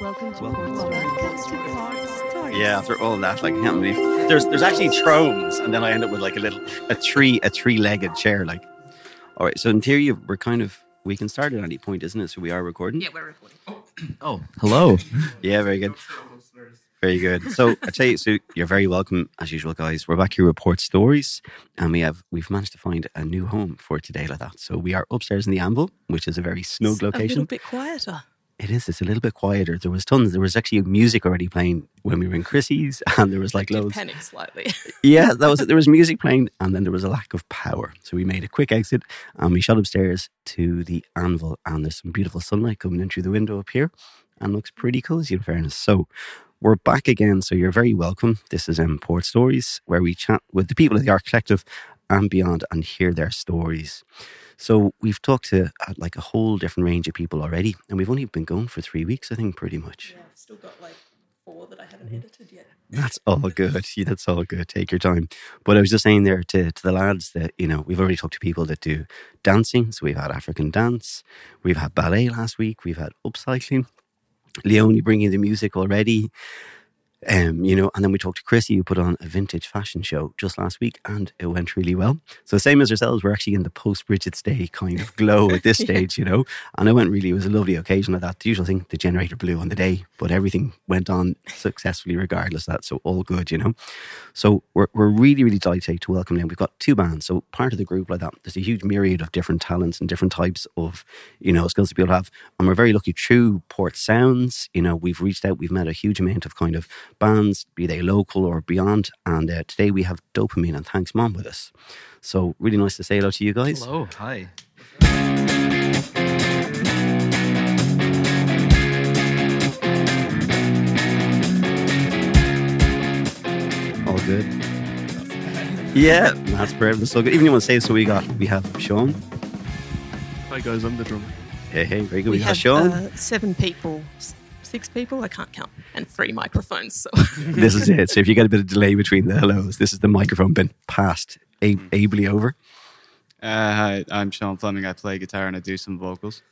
Welcome to Welcome Welcome to Yeah, after all that, like, I can't believe there's there's actually thrones, and then I end up with like a little a three a three legged chair. Like, all right. So in theory, we're kind of we can start at any point, isn't it? So we are recording. Yeah, we're recording. Oh, oh hello. Yeah, very good. Very good. So I tell you, so you're very welcome as usual, guys. We're back here with Port Stories, and we have we've managed to find a new home for today like that. So we are upstairs in the Anvil, which is a very snug A location. little bit quieter. It is. It's a little bit quieter. There was tons. There was actually music already playing when we were in Chrissy's, and there was like loads. panic slightly. Yeah, that was it. There was music playing, and then there was a lack of power. So we made a quick exit, and we shot upstairs to the anvil, and there's some beautiful sunlight coming in through the window up here, and looks pretty cozy in fairness. So we're back again. So you're very welcome. This is um, Port Stories, where we chat with the people of the Art Collective and beyond, and hear their stories. So we've talked to uh, like a whole different range of people already, and we've only been going for three weeks, I think, pretty much. I've still got like four that I haven't edited yet. That's all good. Yeah, that's all good. Take your time. But I was just saying there to, to the lads that, you know, we've already talked to people that do dancing. So we've had African dance. We've had ballet last week. We've had upcycling. Leonie bringing the music already. Um, you know, and then we talked to Chrissy, who put on a vintage fashion show just last week, and it went really well. So, same as ourselves, we're actually in the post Bridget's Day kind of glow at this stage, you know. And it went really, it was a lovely occasion like that. The usual thing, the generator blew on the day, but everything went on successfully regardless of that. So, all good, you know. So, we're, we're really, really delighted to welcome them. We've got two bands. So, part of the group like that, there's a huge myriad of different talents and different types of, you know, skills that people have. And we're very lucky through Port Sounds, you know, we've reached out, we've met a huge amount of kind of bands, be they local or beyond. And uh, today we have Dopamine and Thanks Mom with us. So really nice to say hello to you guys. Hello. Hi. All good. Yeah, that's perfect. So good. Even you want to say so we got we have Sean. Hi guys, I'm the drummer. Hey, hey, very good. We, We, have have Sean. uh, seven people, s- six people, I can't count, and three microphones. So this is it. So if you get a bit of delay between the hellos, this is the microphone been passed a- ably over. Uh, hi, I'm Sean Fleming. I play guitar and I do some vocals.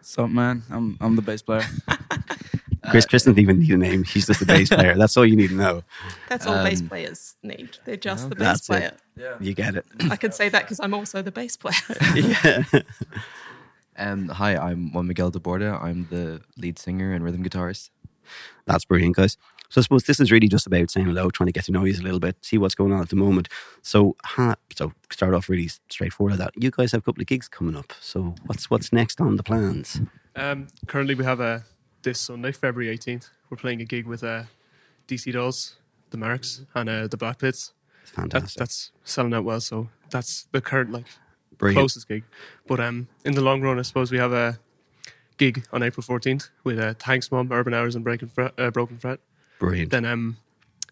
Sup, man? I'm I'm the bass player. Chris, Chris doesn't even need a name. He's just a bass player. That's all you need to know. that's all bass Um, players need. They're just the bass That's it. player. yeah. You get it. I can say that because I'm also the bass player. yeah. Um, hi, I'm Juan Miguel de Borda. I'm the lead singer and rhythm guitarist. That's brilliant, guys. So I suppose this is really just about saying hello, trying to get to know you a little bit, see what's going on at the moment. So, ha, so start off really straightforward. Like that you guys have a couple of gigs coming up. So what's what's next on the plans? Um, currently, we have a this Sunday, February 18th. We're playing a gig with uh, DC Dolls, the Marks, and uh, the Black Pits. It's That's fantastic. that's selling out well. So that's the current like brilliant. closest gig. But um, in the long run, I suppose we have a gig on April 14th with uh, Thanks Mom, Urban Hours, and Breaking Fret, uh, Broken Fret. Brilliant. Then um,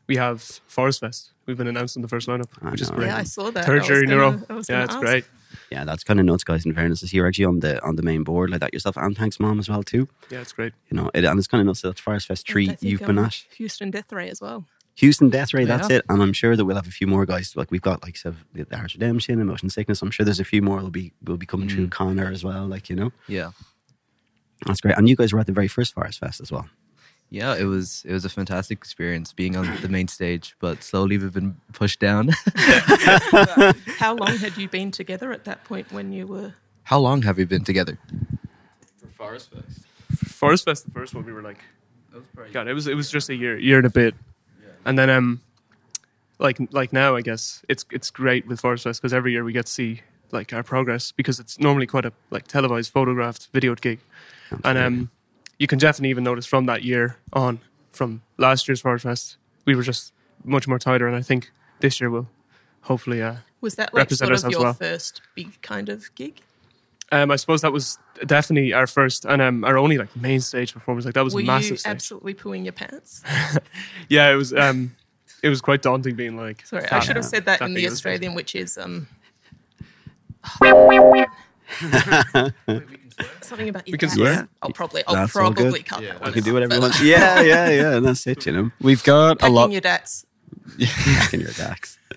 we have Forest Fest. We've been announced in the first lineup, I which is great. yeah, I saw that. I Third was jury in a row. Yeah, gonna it's ask. great. Yeah, that's kind of nuts, guys. In fairness, is you're actually on the on the main board like that yourself, and thanks, mom, as well too. Yeah, it's great. You know, it, and it's kind of nuts that Forest Fest And I three you've been at. Houston Death Ray as well. Houston Death Ray, that's Yeah. it. And I'm sure that we'll have a few more guys. Like we've got like so the the Irish Redemption, Emotion Sickness. I'm sure there's a few more will be will be coming through Mm. Connor as well. Like you know, Yeah. that's great. And you guys were at the very first Forest Fest as well. Yeah, it was it was a fantastic experience being on the main stage, but slowly we've been pushed down. How long had you been together at that point when you were? How long have we been together? For Forest Fest. Forest Fest, the first one, we were like, God, it was it was just a year, year and a bit, and then um, like like now, I guess it's it's great with Forest Fest because every year we get to see like our progress because it's normally quite a like televised, photographed, videoed gig, and um, you can definitely even notice from that year on, from last year's Forest Fest, we were just much more tighter, and I think this year will hopefully. Uh, Was that like Represent sort of ourselves your well. first big kind of gig? Um, I suppose that was definitely our first and um, our only like main stage performance. Like that was Were a you massive stage. absolutely pooing your pants? Yeah, it was. Um, it was quite daunting being like. Sorry, I should have said that that in the of a. Australian, which is um. Something about your We can dad. swear. I'll probably, I'll That's probably cut Yeah, that we one. You can do whatever you want. Yeah, yeah, yeah. And that's it, you know. We've got a Packing lot. your dads. Back in your dax.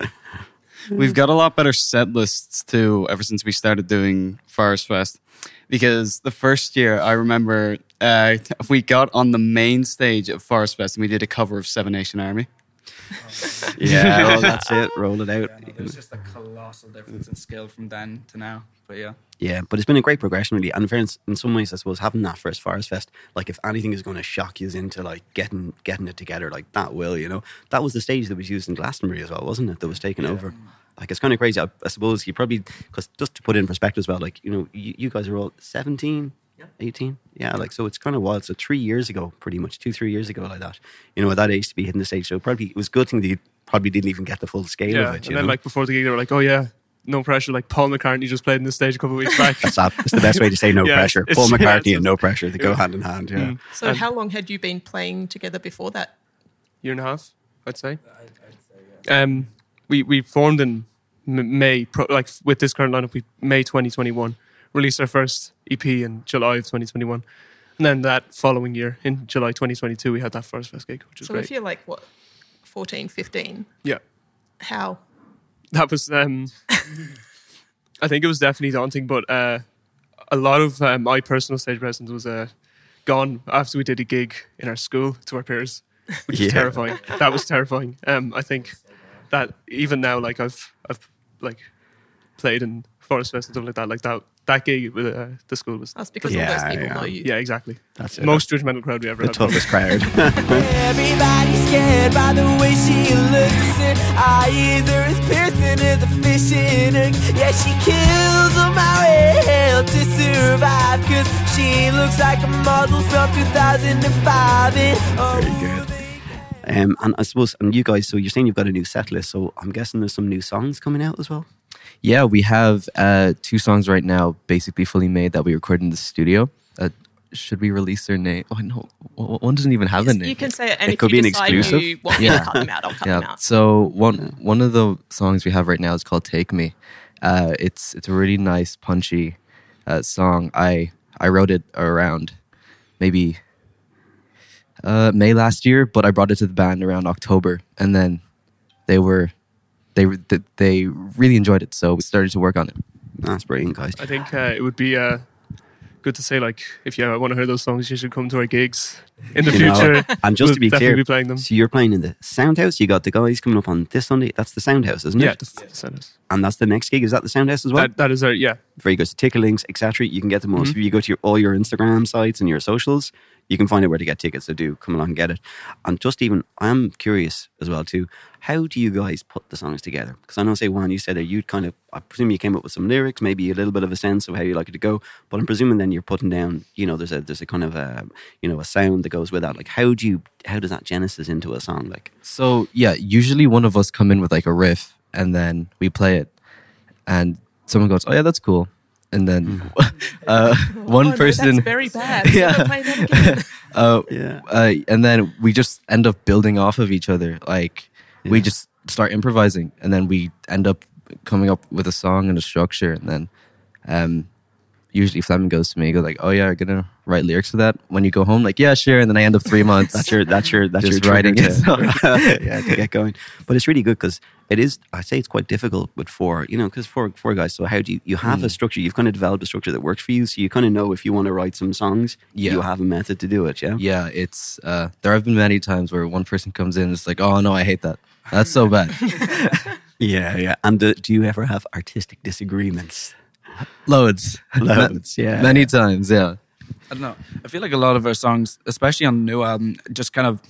We've got a lot better set lists too ever since we started doing Forest Fest. Because the first year, I remember Uh, we got on the main stage at Forest Fest and we did a cover of Seven Nation Army. Yeah, well, that's it. Roll it out. There's just a colossal difference in skill from then to now. But yeah. Yeah, but it's been a great progression, really. And in in some ways, I suppose having that first Forest Fest, like if anything is going to shock you into like getting getting it together, like that will, you know, that was the stage that was used in Glastonbury as well, wasn't it? That was taken over. Like it's kind of crazy. I, I suppose you probably because just to put it in perspective as well, like you know, you, you guys are all 17, 18, yeah, like so it's kind of wild. So three years ago, pretty much two, three years ago, like that, you know, at that age to be hitting the stage, so probably it was a good thing that you probably didn't even get the full scale Yeah, of it. and then know? like before the gig, they were like, "Oh yeah, no pressure." Like Paul McCartney just played in the stage a couple of weeks back. That's, that, that's the best way to say no Yeah, pressure. Paul McCartney it's- and no pressure, they go hand in hand. Yeah. Mm. So, And- how long had you been playing together before that? year and a half, I'd say. Um, we we formed in May, pro, like with this current lineup, we May 2021 released our first EP in July of 2021, and then that following year in July 2022 we had that first fest gig, which was So, great. if you're like, what, 14, 15, yeah, how? that was. Um, I think it was definitely daunting, but uh, a lot of uh, my personal stage presence was uh, gone after we did a gig in our school to our peers, which Yeah. is terrifying. That was terrifying. Um, I think that even now, like I've I've like played in Forest Fest and stuff like that. Like that that gig with uh, the school was That's because Yeah, all those people yeah. know you. yeah exactly That's it. most judgmental crowd we ever the had. The toughest crowd. Everybody's scared by the way she looks and eyes are as piercing as a fishing hook. Yeah, she kills them out to survive cause she looks like a model from 2005 and oh, Very good. Um, and I suppose, and you guys, so you're saying you've got a new set list, so I'm guessing there's some new songs coming out as well. Yeah, we have uh, two songs right now, basically fully made that we recorded in the studio. Uh, should we release their name? Oh no, o- one doesn't even have a name. You can say it, and It if could you be an exclusive. you want Yeah. cut them out, I'll cut them yeah. out. So one one of the songs we have right now is called "Take Me." Uh, it's it's a really nice, punchy uh, song. I I wrote it around maybe uh, May last year, but I brought it to the band around October, and then they were they were- they really enjoyed it, so we started to work on it. That's brilliant, guys. I think uh, it would be uh, good to say like if you want to hear those songs, you should come to our gigs in the You know, future. and just We'll to be clear, be playing them. so you're playing in the Sound House. You got the guys coming up on this Sunday. That's the Sound House, isn't Yeah, it? yeah. the sentence. And that's the next gig. Is that the Sound House as well? that, that is our yeah. Very good. So ticket links, etc. You can get them all. So Mm-hmm. if you go to your, all your Instagram sites and your socials, you can find out where to get tickets. So do come along and get it. And just even, I'm curious as well too. How do you guys put the songs together? Because I know, say, Juan, you said that you'd kind of, I presume you came up with some lyrics, maybe a little bit of a sense of how you like it to go. But I'm presuming then you're putting down, you know, there's a there's a kind of a, you know, a sound that goes with that. Like, how do you, how does that genesis into a song? Like, So yeah, usually one of us come in with like a riff, and then we play it, and someone goes, "Oh yeah, that's cool," and then uh, one Oh, no, person, That's very bad. Yeah. Never play that again. uh, yeah, uh, and then we just end up building off of each other. Like we just start improvising, and then we end up coming up with a song and a structure, and then um, usually Fleming goes to me, goes like, "Oh yeah, you're gonna write lyrics for that when you go home." Like, yeah, sure. And then I end up three months. that's your that's your that's Just your writing trigger it. yeah to get going. But it's really good because it is. I say it's quite difficult with four, you know, because four four guys. So how do you you have Hmm. a structure? You've kind of developed a structure that works for you, so you kind of know if you want to write some songs, Yeah. you have a method to do it. Yeah, Yeah, it's uh, there have been many times where one person comes in and it's like, "Oh no, I hate that. That's so bad." yeah, yeah. And uh, do you ever have artistic disagreements? Loads, Loads, yeah. many times. Yeah, I don't know. I feel like a lot of our songs, especially on the new album, just kind of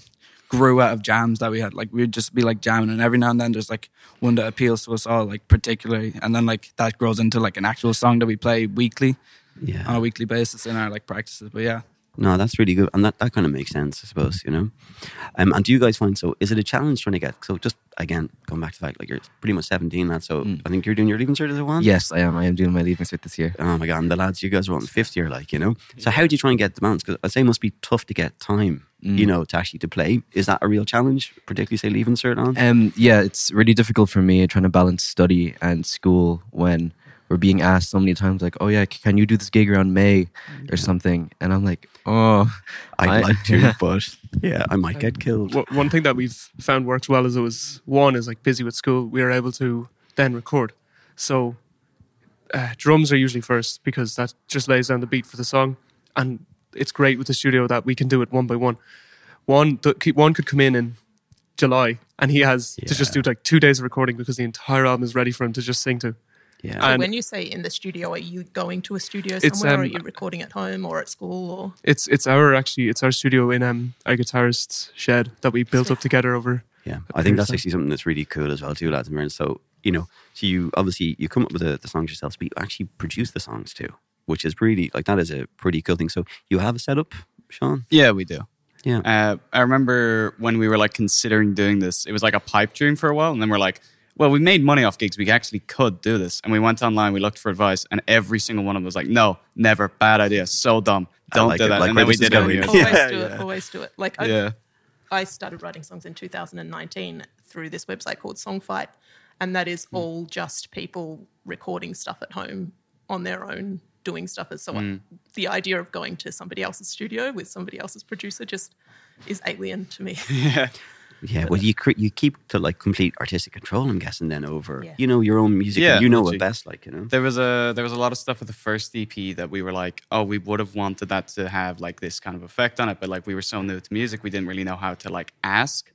grew out of jams that we had. Like we'd just be like jamming, and every now and then there's like one that appeals to us all, like particularly, and then like that grows into like an actual song that we play weekly Yeah. on a weekly basis in our like practices. But yeah, No, that's really good, and that, that kind of makes sense, I suppose. You know, um, and do you guys find so? Is it a challenge trying to get? So just again, going back to the fact, like you're pretty much seventeen, lad. So I think you're doing your leaving cert as a one. yes, I am. I am doing my leaving cert this year. Oh my god, and the lads, you guys are on fifth year, like you know. So how do you try and get the balance? Because I'd say it must be tough to get time, you know, to actually to play. Is that a real challenge, particularly say leaving cert on? Um, yeah, it's really difficult for me trying to balance study and school when we're being asked so many times, like, "Oh yeah, can you do this gig around May or something?" And I'm like, "Oh, I'd I- like to, but yeah, I might get killed. One thing that we've found works well is it was one is like busy with school. We are able to then record. So uh, drums are usually first because that just lays down the beat for the song, and it's great with the studio that we can do it one by one. One th- one could come in in July and he has to just do like two days of recording because the entire album is ready for him to just sing to. Yeah. And- when you say in the studio, are you going to a studio It's, somewhere, or are um, you recording at home or at school? Or It's it's our actually it's our studio in um our guitarist's shed that we built up together over. Yeah, I think that's actually something that's really cool as well too, lads and friends. So you know, so you obviously you come up with the, the songs yourselves, but you actually produce the songs too, which is really like that is a pretty cool thing. So you have a setup, Sean. Yeah, we do. Yeah. Uh, I remember when we were like considering doing this, it was like a pipe dream for a while, and then we're like, well, we made money off gigs. We actually could do this, and we went online. We looked for advice, and every single one of them was like, no, never, bad idea, so dumb, don't like do it, that. like and then we did it. going. always Yeah, do it. yeah. Always do it. Like I, Yeah. I started writing songs in 2019 through this website called Songfight, and that is hmm. all just people recording stuff at home on their own, doing stuff. As someone. I- the idea of going to somebody else's studio with somebody else's producer just is alien to me. Yeah, well, you cre- you keep to like complete artistic control. I'm guessing then over Yeah. you know your own music. Yeah, you know literally. it best, like you know. There was a there was a lot of stuff with the first EP that we were like, oh, we would have wanted that to have like this kind of effect on it, but like we were so new to music, we didn't really know how to like ask.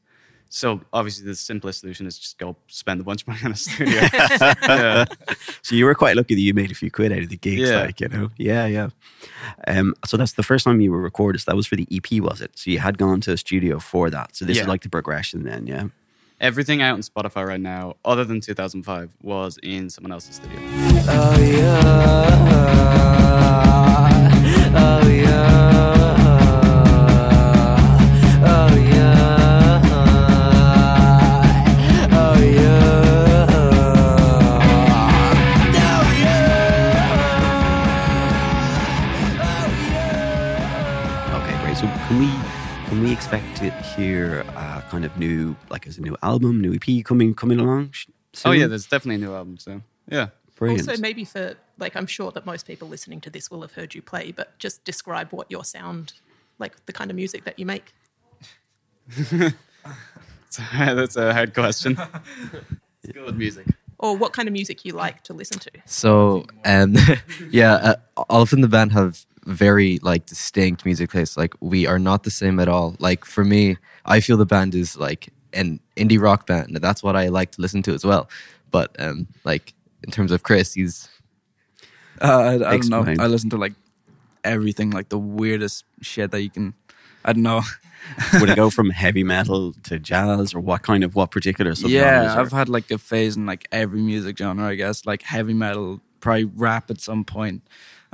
So obviously, the simplest solution is just go spend a bunch of money on a studio. yeah. So you were quite lucky that you made a few quid out of the gigs, Yeah. like you know. Yeah, yeah. Um, so that's the first time you were recorded. So that was for the EP, was it? So you had gone to a studio for that. So this is like the progression, then, yeah. Everything out on Spotify right now, other than 2005, was in someone else's studio. Oh yeah. Album, new EP coming coming along? sh- Oh yeah, there's definitely a new album soon. Yeah. brilliant. Also, maybe for like, I'm sure that most people listening to this will have heard you play, but just describe what your sound, like the kind of music that you make. That's a hard question. It's good music. Or what kind of music you like to listen to. So, um, yeah, uh, all of in the band have very like distinct music tastes. Like we are not the same at all. Like for me, I feel the band is like an indie rock band. and That's what I like to listen to as well. But um, like in terms of Chris, he's Uh, I, I don't know. I listen to like everything, like the weirdest shit that you can. I don't know. Would it go from heavy metal to jazz, or what kind of what particular subgenres? yeah, or- I've had like a phase in like every music genre. I guess like heavy metal, probably rap at some point,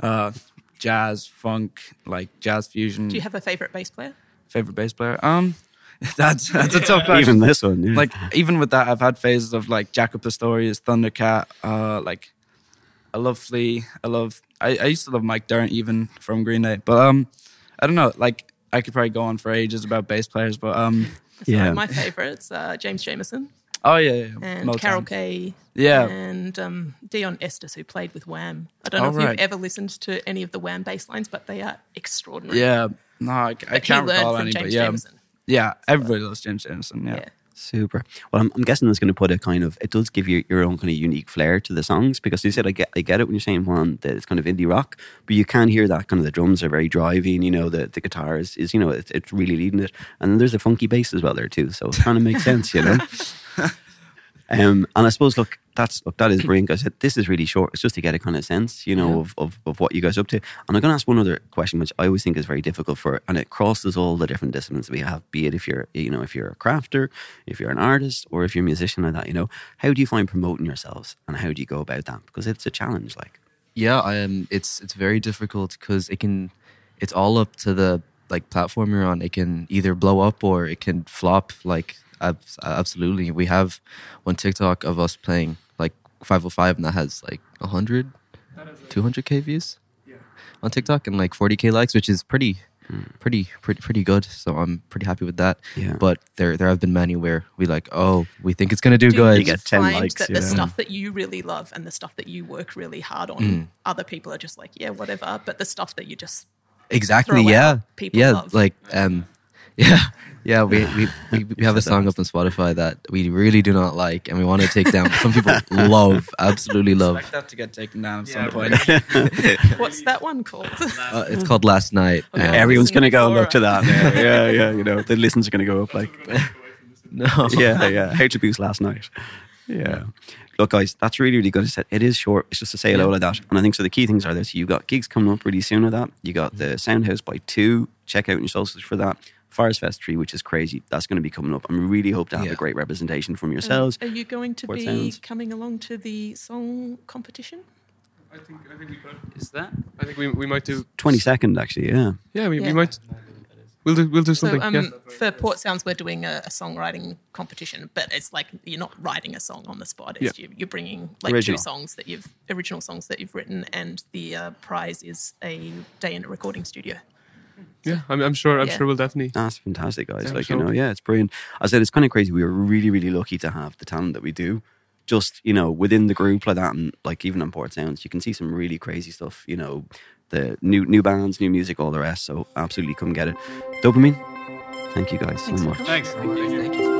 uh, jazz, funk, like jazz fusion. Do you have a favorite bass player? favorite bass player? Um, that's that's a tough question. even this one. Yeah. like even with that, I've had phases of like Jaco Pastorius, Thundercat. Uh, like I love Flea. I love. I, I used to love Mike Dirnt even from Green Day. But um, I don't know. Like I could probably go on for ages about bass players. But um, So Yeah. my favorites are James Jamerson oh yeah, yeah. and Motown. Carol Kaye. Yeah. And um, Deon Estus, who played with Wham. I don't Oh, know if right. you've ever listened to any of the Wham bass lines, but they are extraordinary. Yeah. No, I, I can't recall from any. James but yeah, Jamerson. Yeah. Everybody loves James Jamerson. Yeah. Yeah. Super. Well, I'm, I'm guessing that's going to put a kind of it does give you your own kind of unique flair to the songs because you said I get I get it when you're saying one that it's kind of indie rock, but you can hear that kind of the drums are very driving. and you know the the guitar is, is you know it's, it's really leading it, and there's a funky bass as well there too, so it kind of makes sense, you know. Um, and I suppose, look, that's look, that is brilliant. I said this is really short. It's just to get a kind of sense, you know, of, of, of what you guys are up to. And I'm going to ask one other question, which I always think is very difficult for, and it crosses all the different disciplines we have. Be it if you're, you know, if you're a crafter, if you're an artist, or if you're a musician like that. You know, how do you find promoting yourselves, and how do you go about that? Because it's a challenge. Like, Yeah, I am. It's it's very difficult because it can. It's all up to the like platform you're on. It can either blow up or it can flop. Like absolutely, we have one TikTok of us playing like 505, and that has like 100, 200k views on TikTok and like 40k likes, which is pretty. Pretty, pretty, pretty good. So I'm pretty happy with that. Yeah. But there, there have been many where we like, oh, we think it's gonna do, Do good. You get 10 find likes, that yeah. the stuff that you really love and the stuff that you work really hard on, Mm. other people are just like, yeah, whatever. But the stuff that you just exactly yeah people yeah love. like um Yeah, yeah. We we, we, we have a song up on Spotify that we really do not like, and we want to take down. Some people love, absolutely love. Expect that to get taken down at some point. What's that one called? Uh, it's called Last Night. Okay. Um, Everyone's going to go and look to that. Yeah, yeah, yeah. You know, the listens are going to go up like, no, yeah, yeah. How to boost last night. Yeah. Look, guys, that's really, really good. It is short. It's just to say a load of that. And I think so. The key things are this: you got gigs coming up really soon with that. You got the Soundhouse by two. Check out your socials for that. Forest Fest three, which is crazy. That's going to be coming up. And we really hope to have Yeah. a great representation from yourselves. Are you going to What be sounds? coming along to the song competition? I think I think we could. Is that? I think we we might do. Twenty second, actually. Yeah. Yeah, we, Yeah. we might. We'll do we'll do So something. um, yeah. for Port Sounds, we're doing a, a songwriting competition, but it's like you're not writing a song on the spot. It's Yeah. you, you're bringing like Original. two songs that you've original songs that you've written, and the uh, prize is a day in a recording studio. Yeah, I'm, I'm sure. I'm Yeah. sure we'll definitely. That's fantastic, guys. Yeah, like, sure. you know, yeah, it's brilliant. I said it's kind of crazy. We were really, really lucky to have the talent that we do. Just, you know, within the group like that and like even on Port Sounds, you can see some really crazy stuff, you know, the new new bands, new music, all the rest. So absolutely come get it. Dopamine, thank you guys Thanks so for much. coming. Thanks. Thank you.